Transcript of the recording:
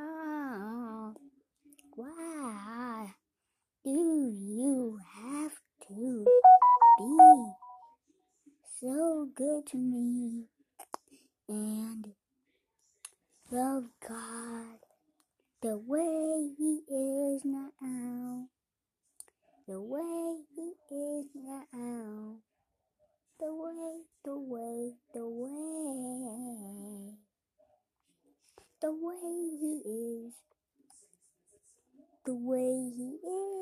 Why? Why do you have to be so good to me and love God the way He is now? The way the way he is, the way he is.